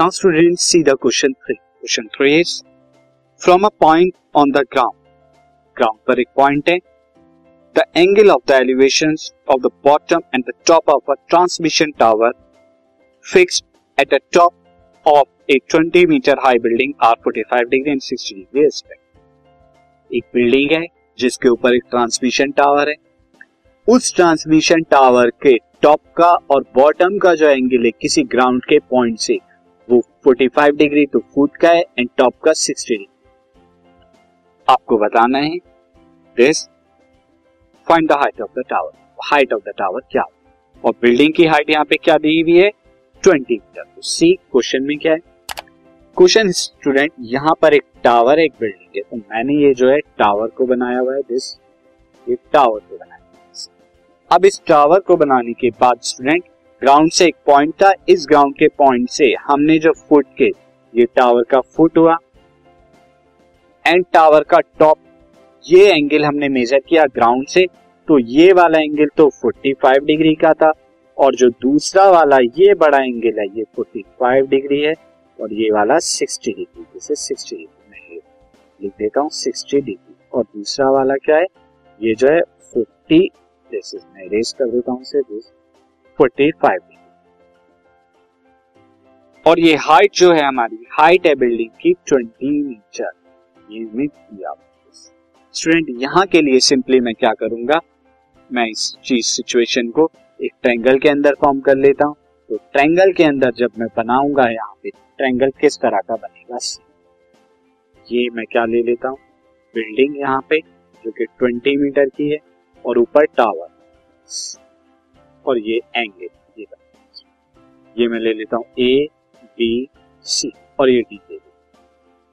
Now students see the question 3. Question 3 is from a point on the ground. Ground पर एक point है. The angle of the elevations of the bottom and the top of a transmission tower fixed at the top of a 20 meter high building are 45 degree and 60 degree respect. एक building है जिसके ऊपर एक transmission tower है उस transmission tower के top का और बॉटम का जो एंगल है किसी ग्राउंड के पॉइंट से वो 45 डिग्री तो फुट का है एंड टॉप का 60 डिग्री आपको बताना है this find the height of the tower height of the tower क्या? हो और बिल्डिंग की हाइट यहाँ पे क्या दी हुई है? 20 मीटर तो सी क्वेश्चन में क्या है? क्वेश्चन स्टूडेंट यहाँ पर एक टावर एक बिल्डिंग है. तो मैंने ये जो है टावर को बनाया हुआ है दिस टावर को बनाया अब इस टावर को बनाने के बाद स्टूडेंट ग्राउंड से, एक पॉइंट था, इस ग्राउंड के पॉइंट से हमने जो फुट के, ये टावर का फुट हुआ। एंड टावर का टॉप ये एंगल हमने मेजर किया ग्राउंड से तो ये वाला एंगल तो 45 डिग्री का था, और जो दूसरा वाला, ये बड़ा एंगल है, ये 45 डिग्री है, और ये वाला 60 डिग्री जैसे 60 डिग्री मैं लिख देता हूँ 60 डिग्री और दूसरा वाला क्या है? ये जो है 40 दिस इज़ मैं इरेज कर देता हूँ फोर्टी फाइव और ये हाइट जो है हमारी हाइट है बिल्डिंग की ट्वेंटी मीटर ये स्टूडेंट यहाँ के लिए सिंपली मैं क्या करूँगा? मैं इस चीज़ सिचुएशन को एक ट्रायंगल के अंदर फॉर्म कर लेता हूँ। तो ट्रायंगल के अंदर जब मैं बनाऊँगा यहाँ पे ट्रायंगल किस तरह का बनेगा? ये मैं क्या ले लेता हूँ? बिल्डिंग यहाँ पे, जो कि 20 मीटर की है, और ऊपर टावर और ये एंगल ये ये मैं ले लेता हूँ ए बी सी और ये डी दे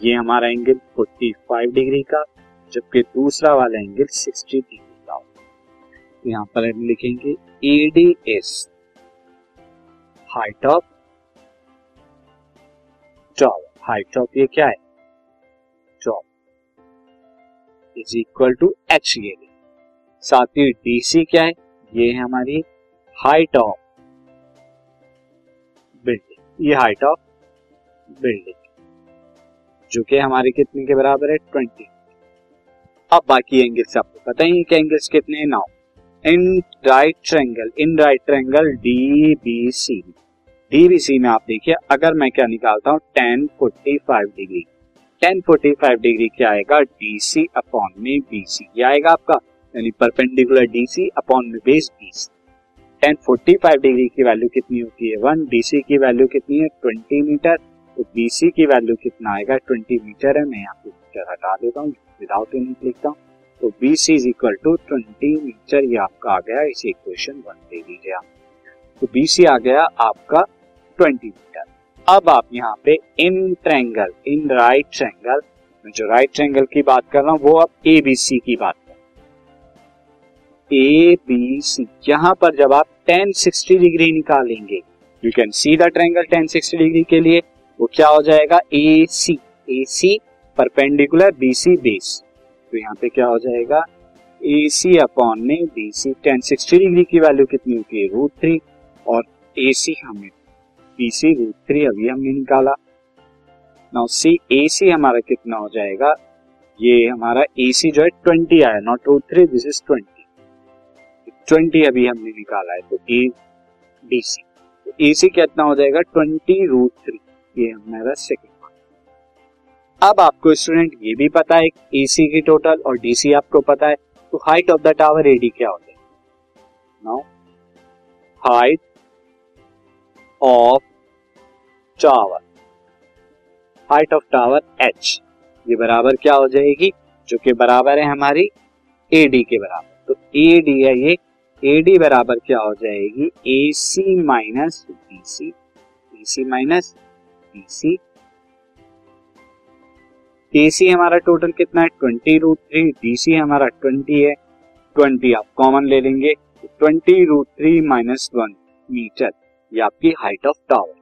ये हमारा एंगल 45 डिग्री का, जबकि दूसरा वाला एंगल 60 डिग्री का तो यहाँ पर हम लिखेंगे A D S height of tower height of ये क्या है? Tower is equal to H ये साथ ही डीसी क्या है? ये है हमारी height of building height of of बिल्डिंग जो कि हमारे कितने के बराबर है? ट्वेंटी अब बाकी एंगल्स आपको पता ही कि एंगल्स कितने now in right triangle in right triangle D B C D B C में आप देखिए, अगर मैं क्या निकालता हूँ? Tan forty five degree tan forty five degree क्या आएगा? डी सी अपॉन में बी सी ये आएगा आपका, यानी परपेंडिकुलर डी सी अपॉन में base B C tan forty five degree की वैल्यू कितनी होती है? वन डीसी की वैल्यू कितनी है? Twenty metre. तो बीसी की वैल्यू कितना आएगा? ट्वेंटी मीटर है। मैं यहाँ पे मीटर हटा देता हूँ विदाउट यूनिट लिखता हूँ तो B C is equal to twenty metre. ये आपका आ गया इसे इक्वेशन वन दे दीजिए आप। तो बी सी आ गया आपका ट्वेंटी मीटर। अब आप यहाँ पे in triangle in right triangle मैं जो राइट ट्रैंगल की बात कर रहा हूँ, वो अब ए बी सी की बात ए बी सी यहाँ पर जब आप टेन सिक्सटी डिग्री निकालेंगे you can see the triangle tan sixty degree के लिए, वो क्या हो जाएगा? A C A C perpendicular B C base तो यहाँ पे क्या हो जाएगा? ए सी अपॉन में B C tan sixty degree की वैल्यू कितनी होती है? रूट थ्री और ए सी हमें बी सी रूट थ्री अभी हमने निकाला। नाउ सी ए सी हमारा कितना हो जाएगा? ये हमारा ए सी जो है ट्वेंटी आया not root three this is twenty twenty अभी हमने निकाला है तो ए बी सी तो ए सी कितना हो जाएगा? Twenty root three. ये हमारा सेकेंड अब आपको स्टूडेंट ये भी पता है ए सी की टोटल और डी सी आपको पता है तो height of the tower AD क्या हो? जाएगा now height of tower height of tower H ये बराबर क्या हो जाएगी? जो कि बराबर है हमारी ए डी के बराबर। तो ए डी है ये ए डी बराबर क्या हो जाएगी? A C minus B C A C minus B C A C हमारा टोटल कितना है? Twenty root three D C हमारा ट्वेंटी है. ट्वेंटी आप कॉमन ले लेंगे. Twenty root three minus one metre ये आपकी height of tower